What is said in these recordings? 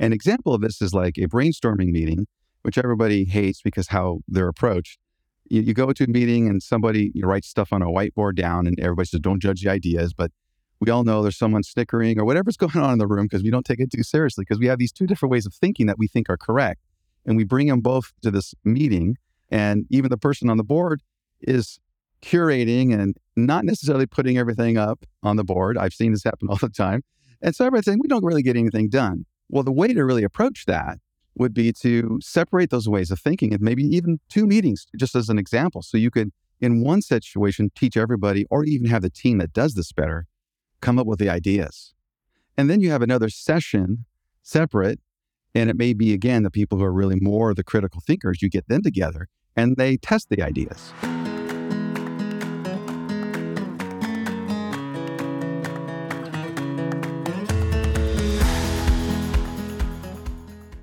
An example of this is like a brainstorming meeting, which everybody hates because how they're approached. You, you go to a meeting and somebody writes stuff on a whiteboard down, and everybody says, "Don't judge the ideas," but we all know there's someone snickering or whatever's going on in the room because we don't take it too seriously because we have these two different ways of thinking that we think are correct. And we bring them both to this meeting. And even the person on the board is curating and not necessarily putting everything up on the board. I've seen this happen all the time. And so everybody's saying, we don't really get anything done. Well, the way to really approach that would be to separate those ways of thinking and maybe even two meetings, just as an example. So you could, in one situation, teach everybody or even have the team that does this better come up with the ideas. And then you have another session separate. And it may be, again, the people who are really more the critical thinkers, you get them together and they test the ideas.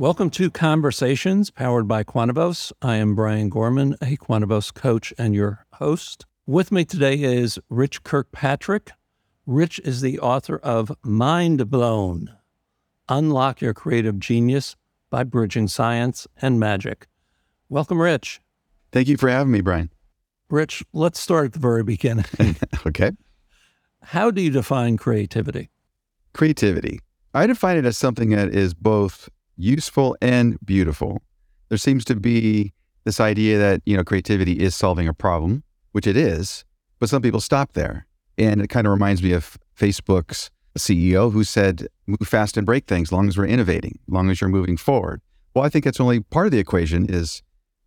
Welcome to Conversations powered by Quantavos. I am Brian Gorman, a Quantavos coach and your host. With me today is Rich Kirkpatrick. Rich is the author of Mindblown Unlock Your Creative Genius by Bridging Science and Magic. Welcome, Rich. Thank you for having me, Brian. Rich, let's start at the very beginning. okay. How do you define creativity? Creativity. I define it as something that is both useful and beautiful. There seems to be this idea that, you know, creativity is solving a problem, which it is, but some people stop there. And it kind of reminds me of Facebook's CEO who said, move fast and break things, long as we're innovating, long as you're moving forward. Well, I think that's only part of the equation is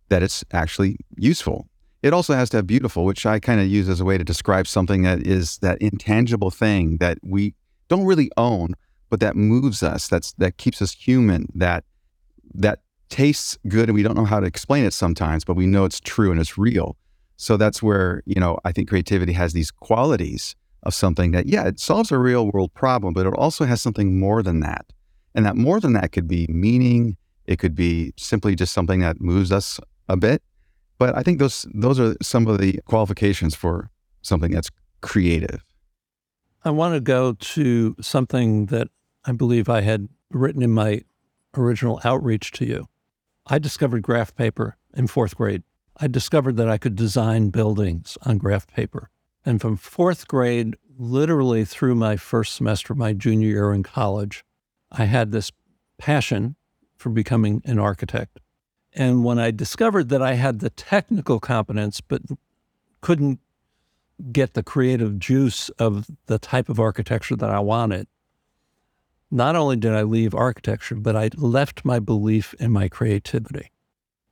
that it's actually useful. It also has to have beautiful, which I kind of use as a way to describe something that is that intangible thing that we don't really own, but that moves us, that's that keeps us human, that that tastes good and we don't know how to explain it sometimes, but we know it's true and it's real. So that's where, you know, I think creativity has these qualities of something that, yeah, it solves a real world problem, but it also has something more than that. And that more than that could be meaning, it could be simply just something that moves us a bit. But I think those those are some of the qualifications for something that's creative. I want to go to something that I believe I had written in my original outreach to you. I discovered graph paper in fourth grade. I discovered that I could design buildings on graph paper. And from fourth grade, literally through my first semester, my junior year in college, I had this passion for becoming an architect. And when I discovered that I had the technical competence, but couldn't get the creative juice of the type of architecture that I wanted, not only did I leave architecture, but I left my belief in my creativity.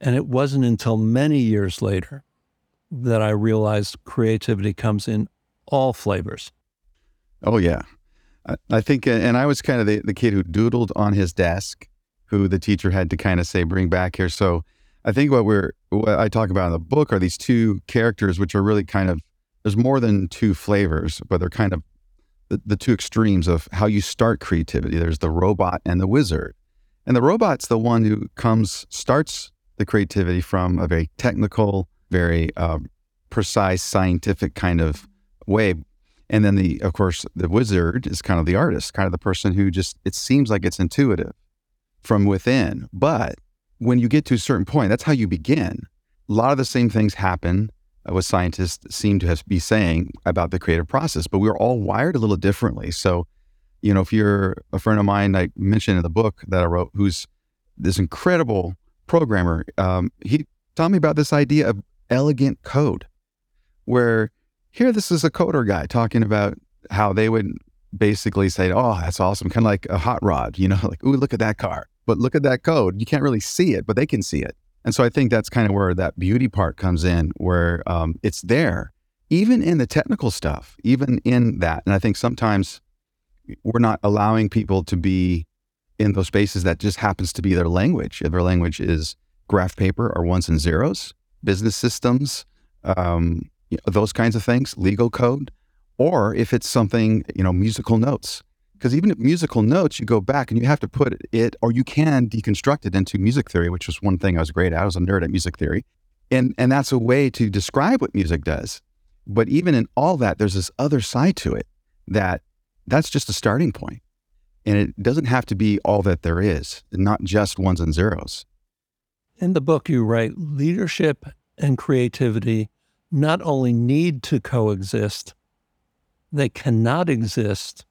And it wasn't until many years later that I realized creativity comes in all flavors. Oh, yeah. I, think, uh, and I was kind of the, the kid who doodled on his desk, who the teacher had to kind of say, bring back here. So I think what we're, what I talk about in the book are these two characters, which are really kind of there's more than two flavors, but they're kind of the, two extremes of how you start creativity. There's the robot and the wizard. And the robot's the one who comes, starts the creativity from a very technical, very uh, precise, scientific kind of way. And then the, of course, the wizard is kind of the artist, kind of the person who just, it seems like it's intuitive from within. But when you get to a certain point, that's how you begin. A lot of the same things happen what scientists seem to have, be saying about the creative process, but we're all wired a little differently. So, you know, if you're a friend of mine, I mentioned in the book that I wrote, who's this incredible programmer, um, he taught me about this idea of elegant code, where here this is a coder guy talking about how they would basically say, "Oh, that's awesome," kind of like a hot rod, you know, like, "Ooh, look at that car," but look at that code. You can't really see it, but they can see it. And so I think that's kind of where that beauty part comes in, where um, it's there, even in the technical stuff, even in that. And I think sometimes we're not allowing people to be in those spaces that just happens to be their language. If their language is graph paper or ones and zeros, business systems, um, you know, those kinds of things, legal code, or if it's something, you know, musical notes. Because even at musical notes, you go back and you have to put it, or you can deconstruct it into music theory, which was one thing I was great at. I was a nerd at music theory. And, and that's a way to describe what music does. But even in all that, there's this other side to it that that's just a starting point. And it doesn't have to be all that there is, not just ones and zeros. In the book, you write leadership and creativity not only need to coexist, they cannot exist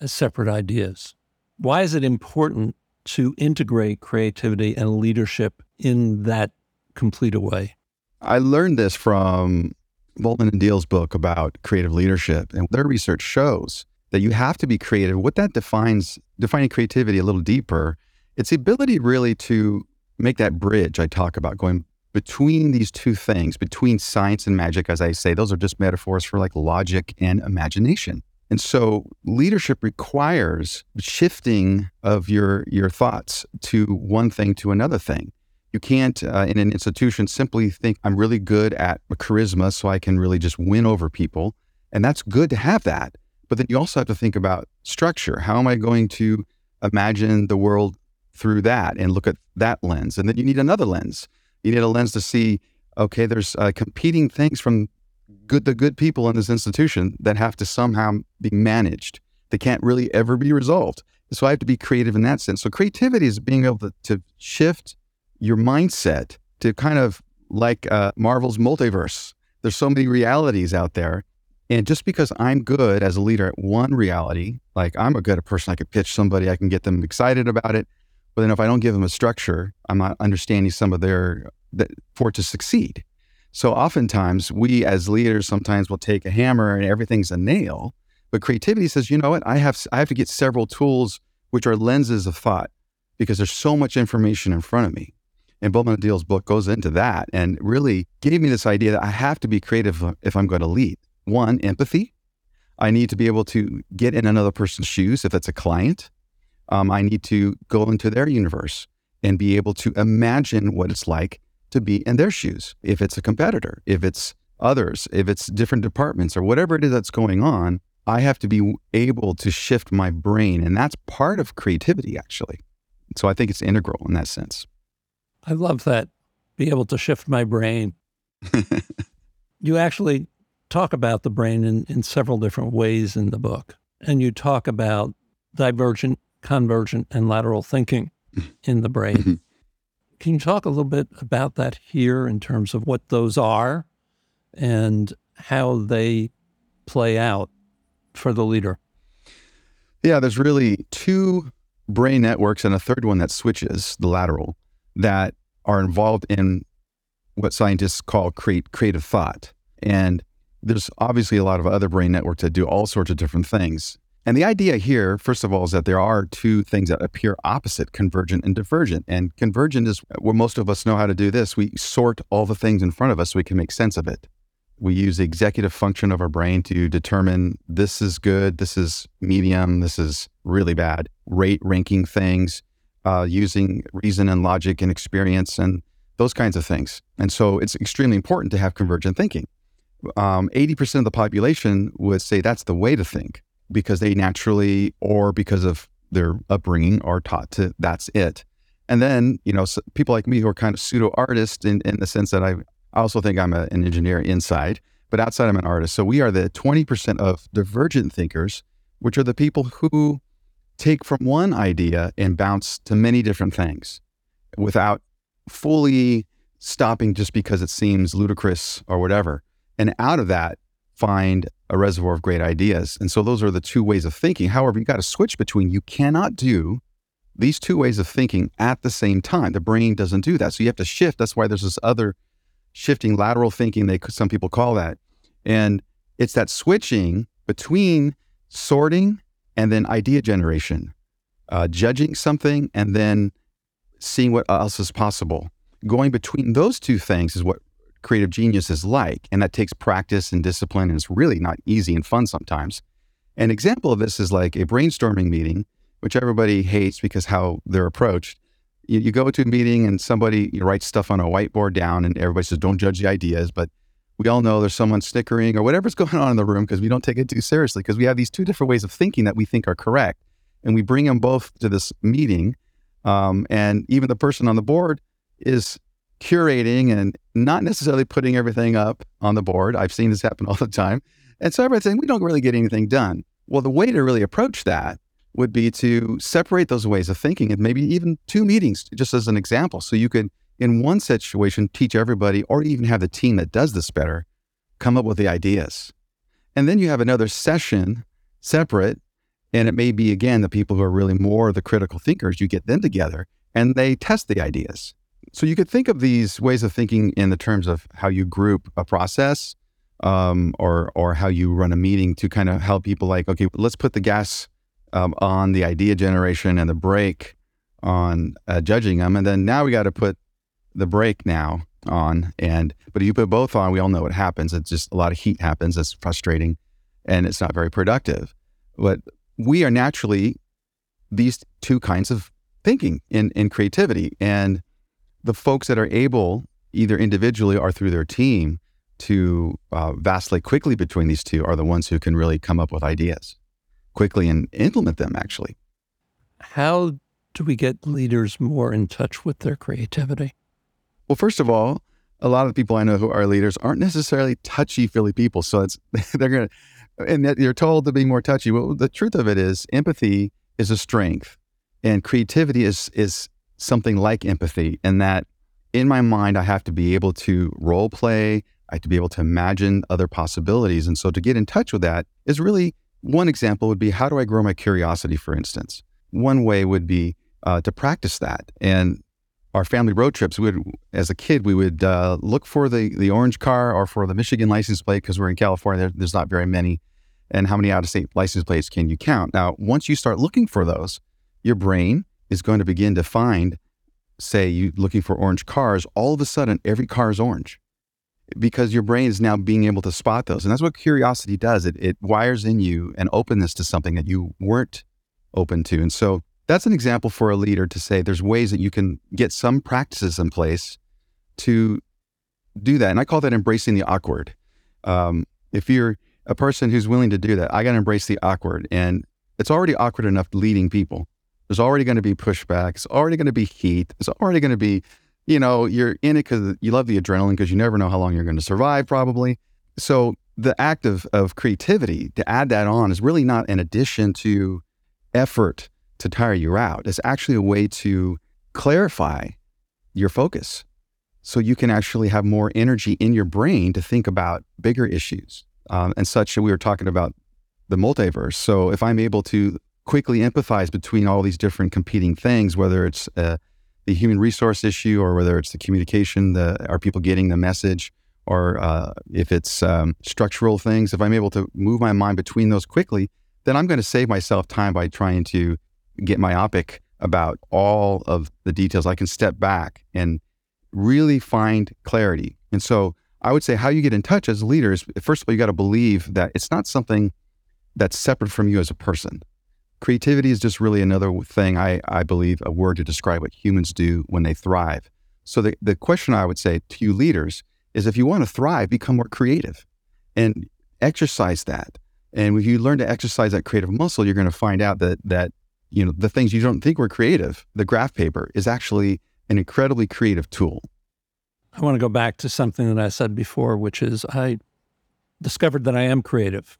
as separate ideas. Why is it important to integrate creativity and leadership in that complete a way? I learned this from Bolman and Deal's book about creative leadership, and their research shows that you have to be creative. What that defines, defining creativity a little deeper, it's the ability really to make that bridge I talk about, going between these two things, between science and magic, as I say, those are just metaphors for like logic and imagination. And so leadership requires shifting of your your thoughts to one thing to another thing. You can't uh, in an institution simply think I'm really good at charisma so I can really just win over people. And that's good to have that. But then you also have to think about structure. How am I going to imagine the world through that and look at that lens? And then you need another lens. You need a lens to see, okay, there's uh, competing things from good the good people in this institution that have to somehow be managed. They can't really ever be resolved. So I have to be creative in that sense. So creativity is being able to, to shift your mindset to kind of like uh, Marvel's multiverse. There's so many realities out there. And just because I'm good as a leader at one reality, like I'm a good person, I can pitch somebody, I can get them excited about it. But then if I don't give them a structure, I'm not understanding some of their that for it to succeed. So oftentimes we as leaders sometimes will take a hammer and everything's a nail, but creativity says, you know what, I have I have to get several tools which are lenses of thought because there's so much information in front of me. And Bolman Deal's book goes into that and really gave me this idea that I have to be creative if I'm going to lead. One, empathy. I need to be able to get in another person's shoes if it's a client. Um, I need to go into their universe and be able to imagine what it's like to be in their shoes. If it's a competitor, if it's others, if it's different departments or whatever it is that's going on, I have to be able to shift my brain. And that's part of creativity, actually. So I think it's integral in that sense. I love that. Be able to shift my brain. you actually talk about the brain in, in several different ways in the book. And you talk about divergent, convergent, and lateral thinking in the brain. Can you talk a little bit about that here in terms of what those are and how they play out for the leader? Yeah, there's really two brain networks and a third one that switches, the lateral, that are involved in what scientists call create, creative thought. And there's obviously a lot of other brain networks that do all sorts of different things. And the idea here, first of all, is that there are two things that appear opposite convergent and divergent. And convergent is where most of us know how to do this. We sort all the things in front of us so we can make sense of it. We use the executive function of our brain to determine this is good, this is medium, this is really bad. Rate ranking things, uh, using reason and logic and experience and those kinds of things. And so it's extremely important to have convergent thinking. Um, 80% of the population would say that's the way to think because they naturally or because of their upbringing are taught to that's it. And then, you know, so people like me who are kind of pseudo artists in, in the sense that I, I also think I'm a, an engineer inside, but outside I'm an artist. So we are the 20% of divergent thinkers, which are the people who take from one idea and bounce to many different things without fully stopping just because it seems ludicrous or whatever. And out of that, find a reservoir of great ideas. And so those are the two ways of thinking. However, you got to switch between you cannot do these two ways of thinking at the same time. The brain doesn't do that. So you have to shift. That's why there's this other shifting lateral thinking they some people call that. And it's that switching between sorting and then idea generation, uh, judging something and then seeing what else is possible. Going between those two things is what creative genius is like. And that takes practice and discipline. And it's really not easy and fun sometimes. An example of this is like a brainstorming meeting, which everybody hates because how they're approached. You, you go to a meeting and somebody writes stuff on a whiteboard down, and everybody says, "Don't judge the ideas," but we all know there's someone snickering or whatever's going on in the room because we don't take it too seriously because we have these two different ways of thinking that we think are correct, and we bring them both to this meeting, um, and even the person on the board is curating and not necessarily putting everything up on the board. I've seen this happen all the time. And so everybody's saying, we don't really get anything done. Well, the way to really approach that would be to separate those ways of thinking and maybe even two meetings, just as an example. So you could, in one situation, teach everybody or even have the team that does this better come up with the ideas. And then you have another session separate. And it may be, again, the people who are really more the critical thinkers, you get them together and they test the ideas. So you could think of these ways of thinking in the terms of how you group a process um, or or how you run a meeting to kind of help people like, okay, let's put the gas um, on the idea generation and the brake on uh, judging them, and then now we got to put the brake now on. And but if you put both on, we all know what happens. It's just a lot of heat happens. It's frustrating, and it's not very productive. But we are naturally these two kinds of thinking in in creativity, and the folks that are able, either individually or through their team, to uh, vastly quickly between these two are the ones who can really come up with ideas quickly and implement them, actually. How do we get leaders more in touch with their creativity? Well, first of all, a lot of the people I know who are leaders aren't necessarily touchy feely people. So it's they're gonna and that you're told to be more touchy. Well, the truth of it is empathy is a strength. And creativity is is something like empathy and that in my mind, I have to be able to role play. I have to be able to imagine other possibilities. And so to get in touch with that is really one example would be how do I grow my curiosity, for instance? One way would be uh, to practice that. And our family road trips, we would, as a kid, we would uh, look for the, the orange car or for the Michigan license plate because we're in California. There, there's not very many. And how many out of state license plates can you count? Now, once you start looking for those, your brain is going to begin to find, say, you looking for orange cars, all of a sudden every car is orange because your brain is now being able to spot those. And that's what curiosity does. It, it wires in you an openness to something that you weren't open to. And so that's an example for a leader to say there's ways that you can get some practices in place to do that. And I call that embracing the awkward. Um, if you're a person who's willing to do that, I got to embrace the awkward. And it's already awkward enough leading people. There's already going to be pushback. It's already going to be heat. It's already going to be, you know, you're in it because you love the adrenaline because you never know how long you're going to survive, probably. So the act of, of creativity to add that on is really not an addition to effort to tire you out. It's actually a way to clarify your focus so you can actually have more energy in your brain to think about bigger issues um, and such. We were talking about the multiverse. So if I'm able to quickly empathize between all these different competing things, whether it's uh, the human resource issue or whether it's the communication, the are people getting the message, or uh, if it's um, structural things. If I'm able to move my mind between those quickly, then I'm going to save myself time by trying to get myopic about all of the details. I can step back and really find clarity. And so I would say how you get in touch as leaders, first of all, you got to believe that it's not something that's separate from you as a person. Creativity is just really another thing, I, I believe, a word to describe what humans do when they thrive. So the, the question I would say to you leaders is if you want to thrive, become more creative and exercise that. And if you learn to exercise that creative muscle, you're going to find out that that you know the things you don't think were creative, the graph paper is actually an incredibly creative tool. I want to go back to something that I said before, which is I discovered that I am creative.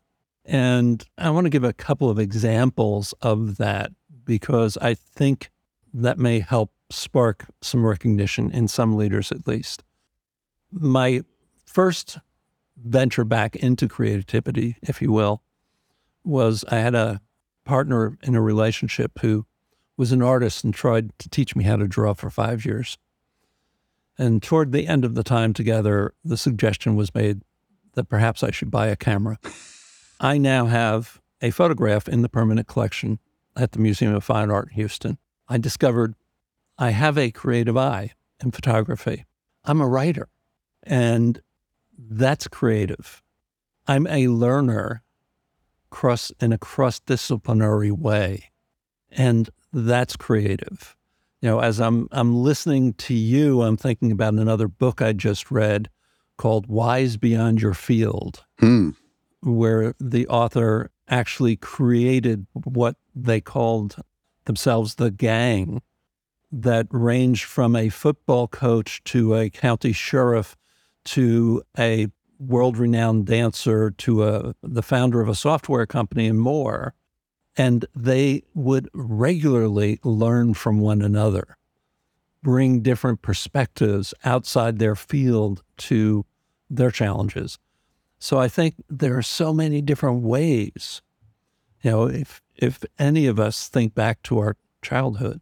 And I want to give a couple of examples of that because I think that may help spark some recognition in some leaders, at least. My first venture back into creativity, if you will, was I had a partner in a relationship who was an artist and tried to teach me how to draw for five years. And toward the end of the time together, the suggestion was made that perhaps I should buy a camera. I now have a photograph in the permanent collection at the Museum of Fine Art in Houston. I discovered I have a creative eye in photography. I'm a writer, and that's creative. I'm a learner cross in a cross disciplinary way. And that's creative. You know, as I'm I'm listening to you, I'm thinking about another book I just read called Wise Beyond Your Field, Hmm. Where the author actually created what they called themselves the gang that ranged from a football coach to a county sheriff to a world-renowned dancer to a the founder of a software company and more. And they would regularly learn from one another bring different perspectives outside their field to their challenges so i think there are so many different ways you know if if any of us think back to our childhood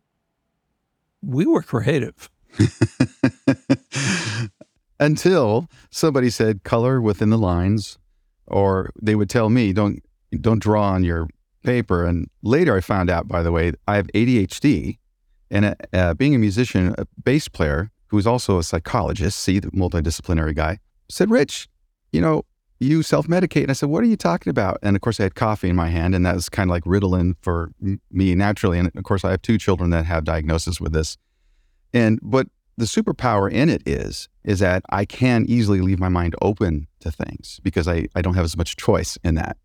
we were creative Until somebody said color within the lines, or they would tell me don't don't draw on your paper. And later, I found out, by the way, I have ADHD, and uh, being a musician, a bass player who's also a psychologist, see the multidisciplinary guy, said, "Rich, you know." You self medicate. And I said, What are you talking about? And of course, I had coffee in my hand, and that was kind of like Ritalin for me naturally. And of course, I have two children that have diagnosis with this. And, but the superpower in it is is that I can easily leave my mind open to things because I, I don't have as much choice in that.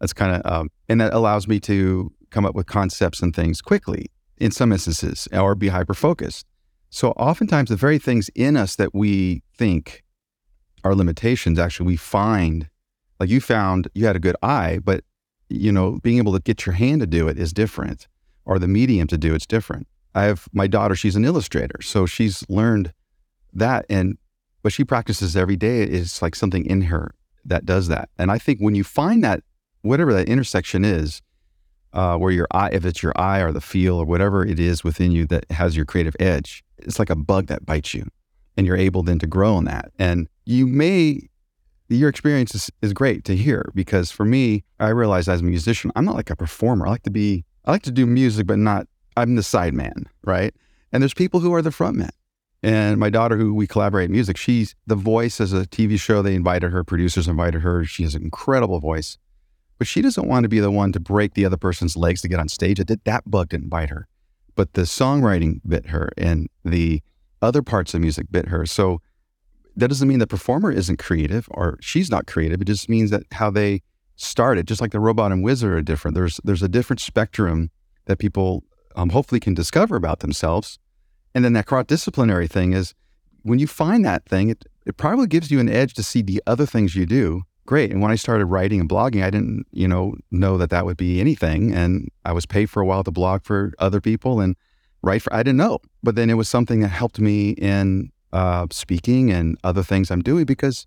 That's kind of um, and that allows me to come up with concepts and things quickly in some instances or be hyper focused. So oftentimes the very things in us that we think are limitations actually we find like you found you had a good eye but you know being able to get your hand to do it is different or the medium to do it's different I have my daughter, she's an illustrator. So she's learned that. And what she practices every day is like something in her that does that. And I think when you find that, whatever that intersection is, uh, where your eye, if it's your eye or the feel or whatever it is within you that has your creative edge, it's like a bug that bites you. And you're able then to grow on that. And you may, your experience is, is great to hear because for me, I realize as a musician, I'm not like a performer. I like to be, I like to do music, but not I'm the side man, right? And there's people who are the front men. And my daughter, who we collaborate in music, she's the voice as a TV show. They invited her, producers invited her. She has an incredible voice, but she doesn't want to be the one to break the other person's legs to get on stage. It did that bug didn't bite her, but the songwriting bit her, and the other parts of music bit her. So that doesn't mean the performer isn't creative or she's not creative. It just means that how they started, just like the robot and wizard are different. There's there's a different spectrum that people um, hopefully can discover about themselves. And then that cross disciplinary thing is when you find that thing, it, it probably gives you an edge to see the other things you do. Great. And when I started writing and blogging, I didn't, you know, know that that would be anything. And I was paid for a while to blog for other people and write for, I didn't know. But then it was something that helped me in uh, speaking and other things I'm doing because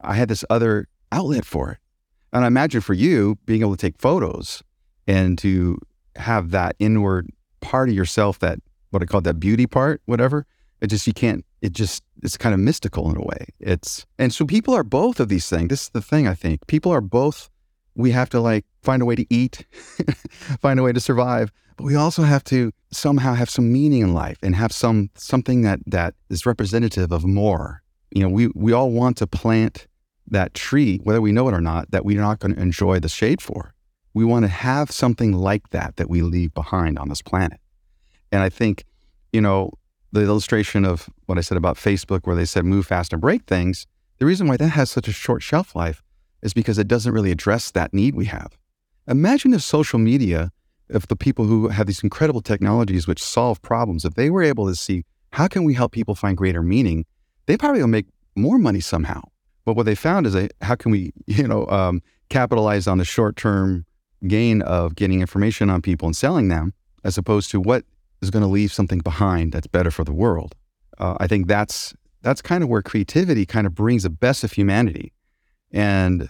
I had this other outlet for it. And I imagine for you being able to take photos and to have that inward part of yourself that what I call that beauty part, whatever. It just you can't. It just it's kind of mystical in a way. It's and so people are both of these things. This is the thing I think. People are both. We have to like find a way to eat, find a way to survive, but we also have to somehow have some meaning in life and have some something that that is representative of more. You know, we we all want to plant that tree, whether we know it or not, that we're not going to enjoy the shade for. We want to have something like that that we leave behind on this planet. And I think, you know, the illustration of what I said about Facebook, where they said move fast and break things, the reason why that has such a short shelf life is because it doesn't really address that need we have. Imagine if social media, if the people who have these incredible technologies which solve problems, if they were able to see how can we help people find greater meaning, they probably will make more money somehow. But what they found is a, how can we, you know, um, capitalize on the short term gain of getting information on people and selling them, as opposed to what is going to leave something behind that's better for the world. Uh, I think that's that's kind of where creativity kind of brings the best of humanity, and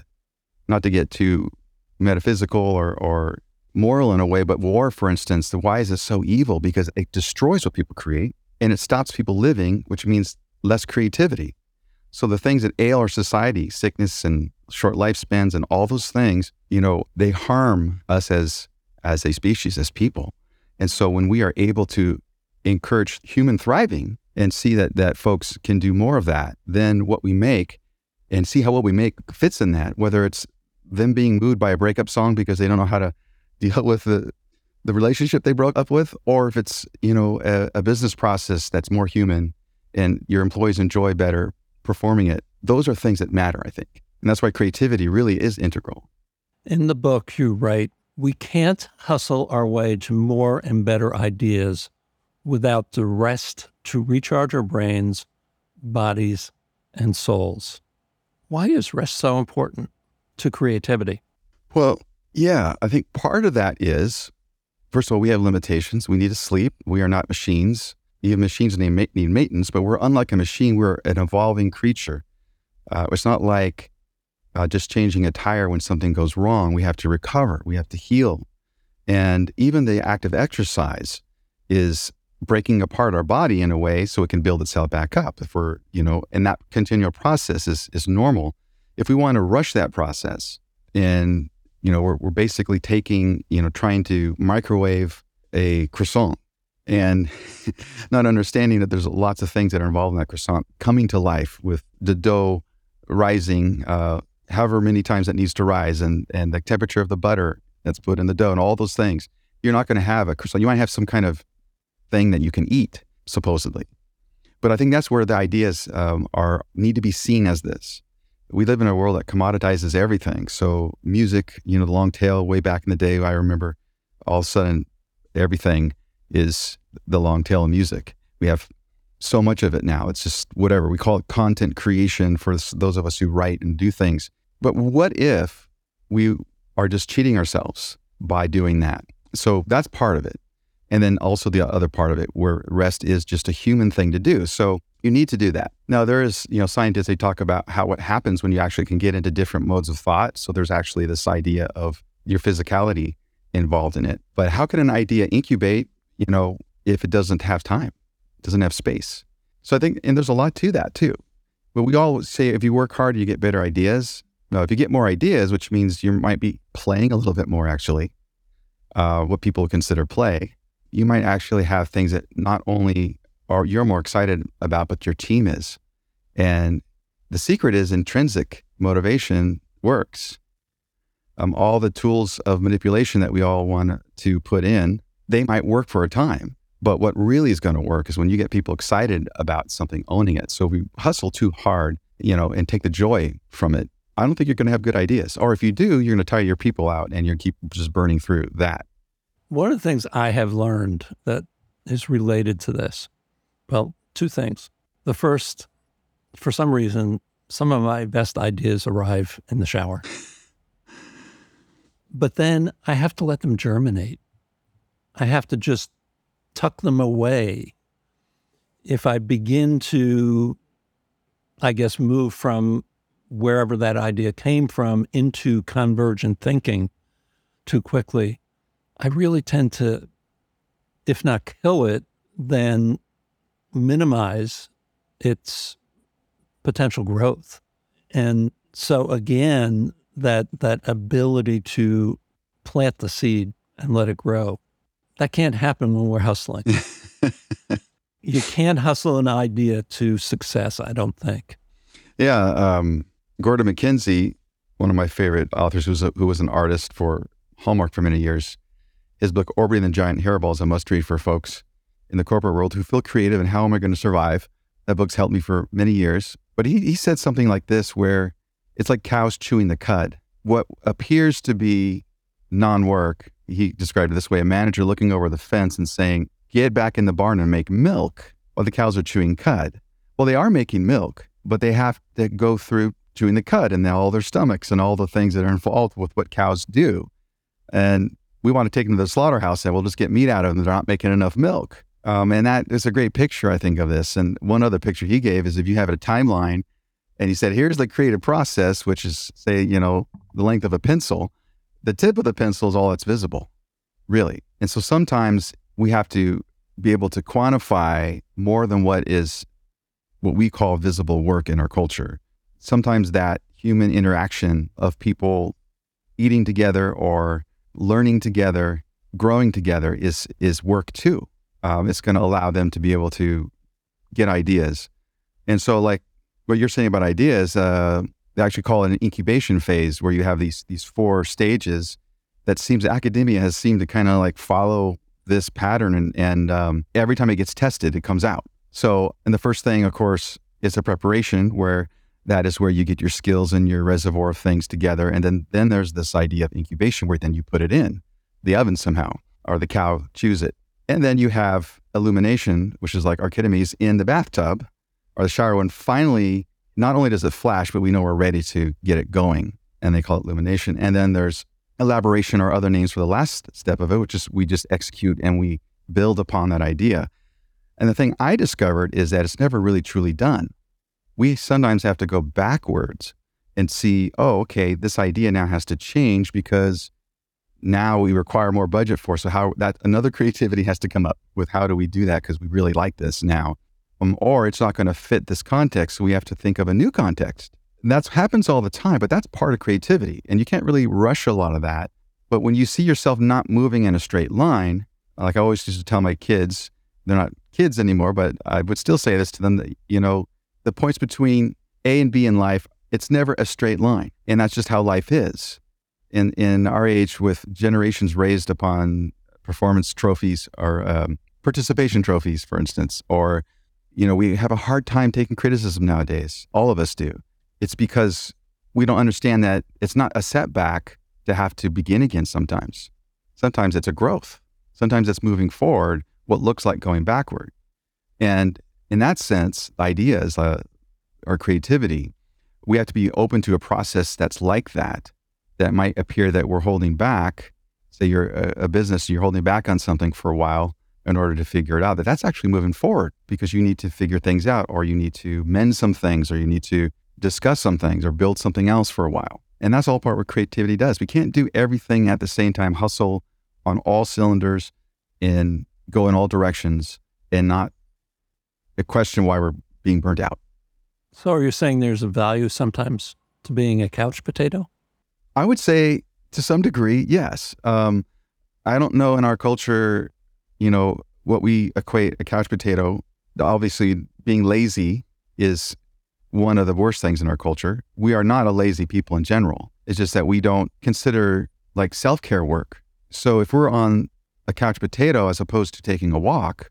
not to get too metaphysical or or moral in a way, but war, for instance, the why is this so evil? Because it destroys what people create and it stops people living, which means less creativity. So the things that ail our society, sickness and short lifespans and all those things, you know, they harm us as as a species, as people. And so when we are able to encourage human thriving and see that that folks can do more of that, then what we make and see how what we make fits in that, whether it's them being moved by a breakup song because they don't know how to deal with the the relationship they broke up with, or if it's you know a, a business process that's more human and your employees enjoy better performing it. Those are things that matter, I think, and that's why creativity really is integral. In the book, you write, "We can't hustle our way to more and better ideas without the rest to recharge our brains, bodies, and souls." Why is rest so important to creativity? Well, yeah, I think part of that is first of all, we have limitations. We need to sleep. We are not machines. Even machines need, need maintenance, but we're unlike a machine. We're an evolving creature. Uh, it's not like uh, just changing a tire when something goes wrong. We have to recover. We have to heal. And even the act of exercise is breaking apart our body in a way so it can build itself back up. If we're, you know, and that continual process is, is normal. If we want to rush that process and you know, we're, we're basically taking, you know, trying to microwave a croissant and not understanding that there's lots of things that are involved in that croissant coming to life with the dough rising, uh, however many times it needs to rise, and and the temperature of the butter that's put in the dough, and all those things. You're not going to have a croissant. You might have some kind of thing that you can eat, supposedly. But I think that's where the ideas um, are need to be seen as this we live in a world that commoditizes everything. So music, you know, the long tail way back in the day, I remember all of a sudden everything is the long tail of music. We have so much of it now. It's just whatever we call it content creation for those of us who write and do things. But what if we are just cheating ourselves by doing that? So that's part of it. And then also the other part of it where rest is just a human thing to do. So you need to do that. Now there is, you know, scientists they talk about how what happens when you actually can get into different modes of thought. So there's actually this idea of your physicality involved in it. But how can an idea incubate, you know, if it doesn't have time, doesn't have space? So I think, and there's a lot to that too. But we all say if you work hard, you get better ideas. Now, if you get more ideas, which means you might be playing a little bit more, actually, uh, what people consider play, you might actually have things that not only or you're more excited about, but your team is. And the secret is intrinsic motivation works. Um, all the tools of manipulation that we all want to put in, they might work for a time. But what really is going to work is when you get people excited about something, owning it. So if we hustle too hard, you know, and take the joy from it, I don't think you're going to have good ideas. Or if you do, you're going to tire your people out and you're keep just burning through that. One of the things I have learned that is related to this well, two things. The first, for some reason, some of my best ideas arrive in the shower. but then I have to let them germinate. I have to just tuck them away. If I begin to, I guess, move from wherever that idea came from into convergent thinking too quickly, I really tend to, if not kill it, then minimize its potential growth. And so again, that that ability to plant the seed and let it grow, that can't happen when we're hustling. you can't hustle an idea to success, I don't think. Yeah. Um, Gordon MacKenzie, one of my favorite authors, who's a, who was an artist for Hallmark for many years, his book Orbiting the Giant Hairball is a must read for folks in the corporate world who feel creative and how am I going to survive? That book's helped me for many years. But he, he said something like this where it's like cows chewing the cud. What appears to be non work, he described it this way a manager looking over the fence and saying, Get back in the barn and make milk while the cows are chewing cud. Well, they are making milk, but they have to go through chewing the cud and all their stomachs and all the things that are involved with what cows do. And we want to take them to the slaughterhouse and we'll just get meat out of them. They're not making enough milk. Um, and that is a great picture, I think, of this. And one other picture he gave is if you have a timeline and he said, here's the creative process, which is, say, you know, the length of a pencil, the tip of the pencil is all that's visible, really. And so sometimes we have to be able to quantify more than what is what we call visible work in our culture. Sometimes that human interaction of people eating together or learning together, growing together is is work too um, it's going to allow them to be able to get ideas. And so, like what you're saying about ideas, uh, they actually call it an incubation phase where you have these these four stages that seems academia has seemed to kind of like follow this pattern and, and um, every time it gets tested it comes out. So and the first thing of course is a preparation where that is where you get your skills and your reservoir of things together. And then then there's this idea of incubation where then you put it in the oven somehow or the cow chews it and then you have illumination which is like archimedes in the bathtub or the shower when finally not only does it flash, but we know we're ready to get it going. And they call it illumination. And then there's elaboration or other names for the last step of it, which is we just execute and we build upon that idea. And the thing I discovered is that it's never really truly done. We sometimes have to go backwards and see, oh, okay, this idea now has to change because now we require more budget for. So how that another creativity has to come up with how do we do that because we really like this now um, or it's not going to fit this context. So we have to think of a new context. That happens all the time, but that's part of creativity. And you can't really rush a lot of that. But when you see yourself not moving in a straight line, like I always used to tell my kids, they're not kids anymore, but I would still say this to them that, you know, the points between A and B in life, it's never a straight line. And that's just how life is. In, in our age, with generations raised upon performance trophies or um, participation trophies, for instance, or you know, we have a hard time taking criticism nowadays. All of us do. It's because we don't understand that it's not a setback to have to begin again sometimes. Sometimes it's a growth. Sometimes it's moving forward, what looks like going backward. And in that sense, ideas uh, or creativity, we have to be open to a process that's like that, that might appear that we're holding back. Say you're a, a business, you're holding back on something for a while in order to figure it out that that's actually moving forward because you need to figure things out or you need to mend some things or you need to discuss some things or build something else for a while. And that's all part what creativity does. We can't do everything at the same time hustle on all cylinders and go in all directions and not question why we're being burnt out. So are you saying there's a value sometimes to being a couch potato i would say to some degree yes um, i don't know in our culture you know, what we equate a couch potato, obviously being lazy is one of the worst things in our culture. We are not a lazy people in general. It's just that we don't consider like self care work. So if we're on a couch potato as opposed to taking a walk,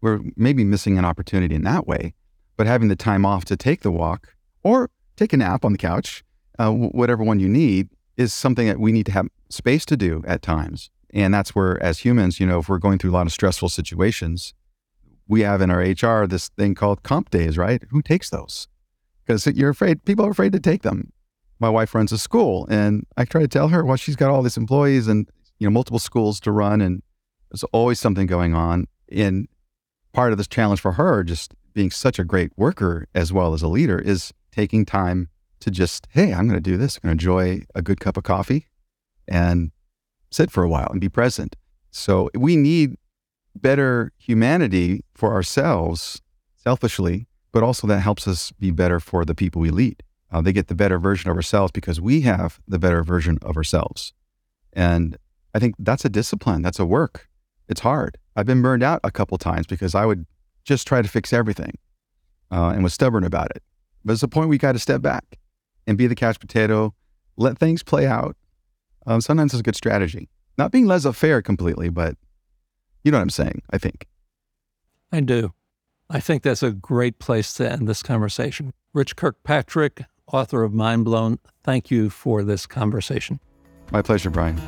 we're maybe missing an opportunity in that way. But having the time off to take the walk or take a nap on the couch, uh, whatever one you need, is something that we need to have space to do at times. And that's where, as humans, you know, if we're going through a lot of stressful situations, we have in our HR this thing called comp days, right? Who takes those? Because you're afraid, people are afraid to take them. My wife runs a school, and I try to tell her, well, she's got all these employees and, you know, multiple schools to run, and there's always something going on. And part of this challenge for her, just being such a great worker as well as a leader, is taking time to just, hey, I'm going to do this. I'm going to enjoy a good cup of coffee and sit for a while and be present. So we need better humanity for ourselves selfishly, but also that helps us be better for the people we lead. Uh, they get the better version of ourselves because we have the better version of ourselves. And I think that's a discipline, that's a work. It's hard. I've been burned out a couple times because I would just try to fix everything uh, and was stubborn about it. But it's a point we got to step back and be the couch potato, let things play out, um, sometimes it's a good strategy. Not being laissez faire completely, but you know what I'm saying, I think. I do. I think that's a great place to end this conversation. Rich Kirkpatrick, author of Mindblown, thank you for this conversation. My pleasure, Brian.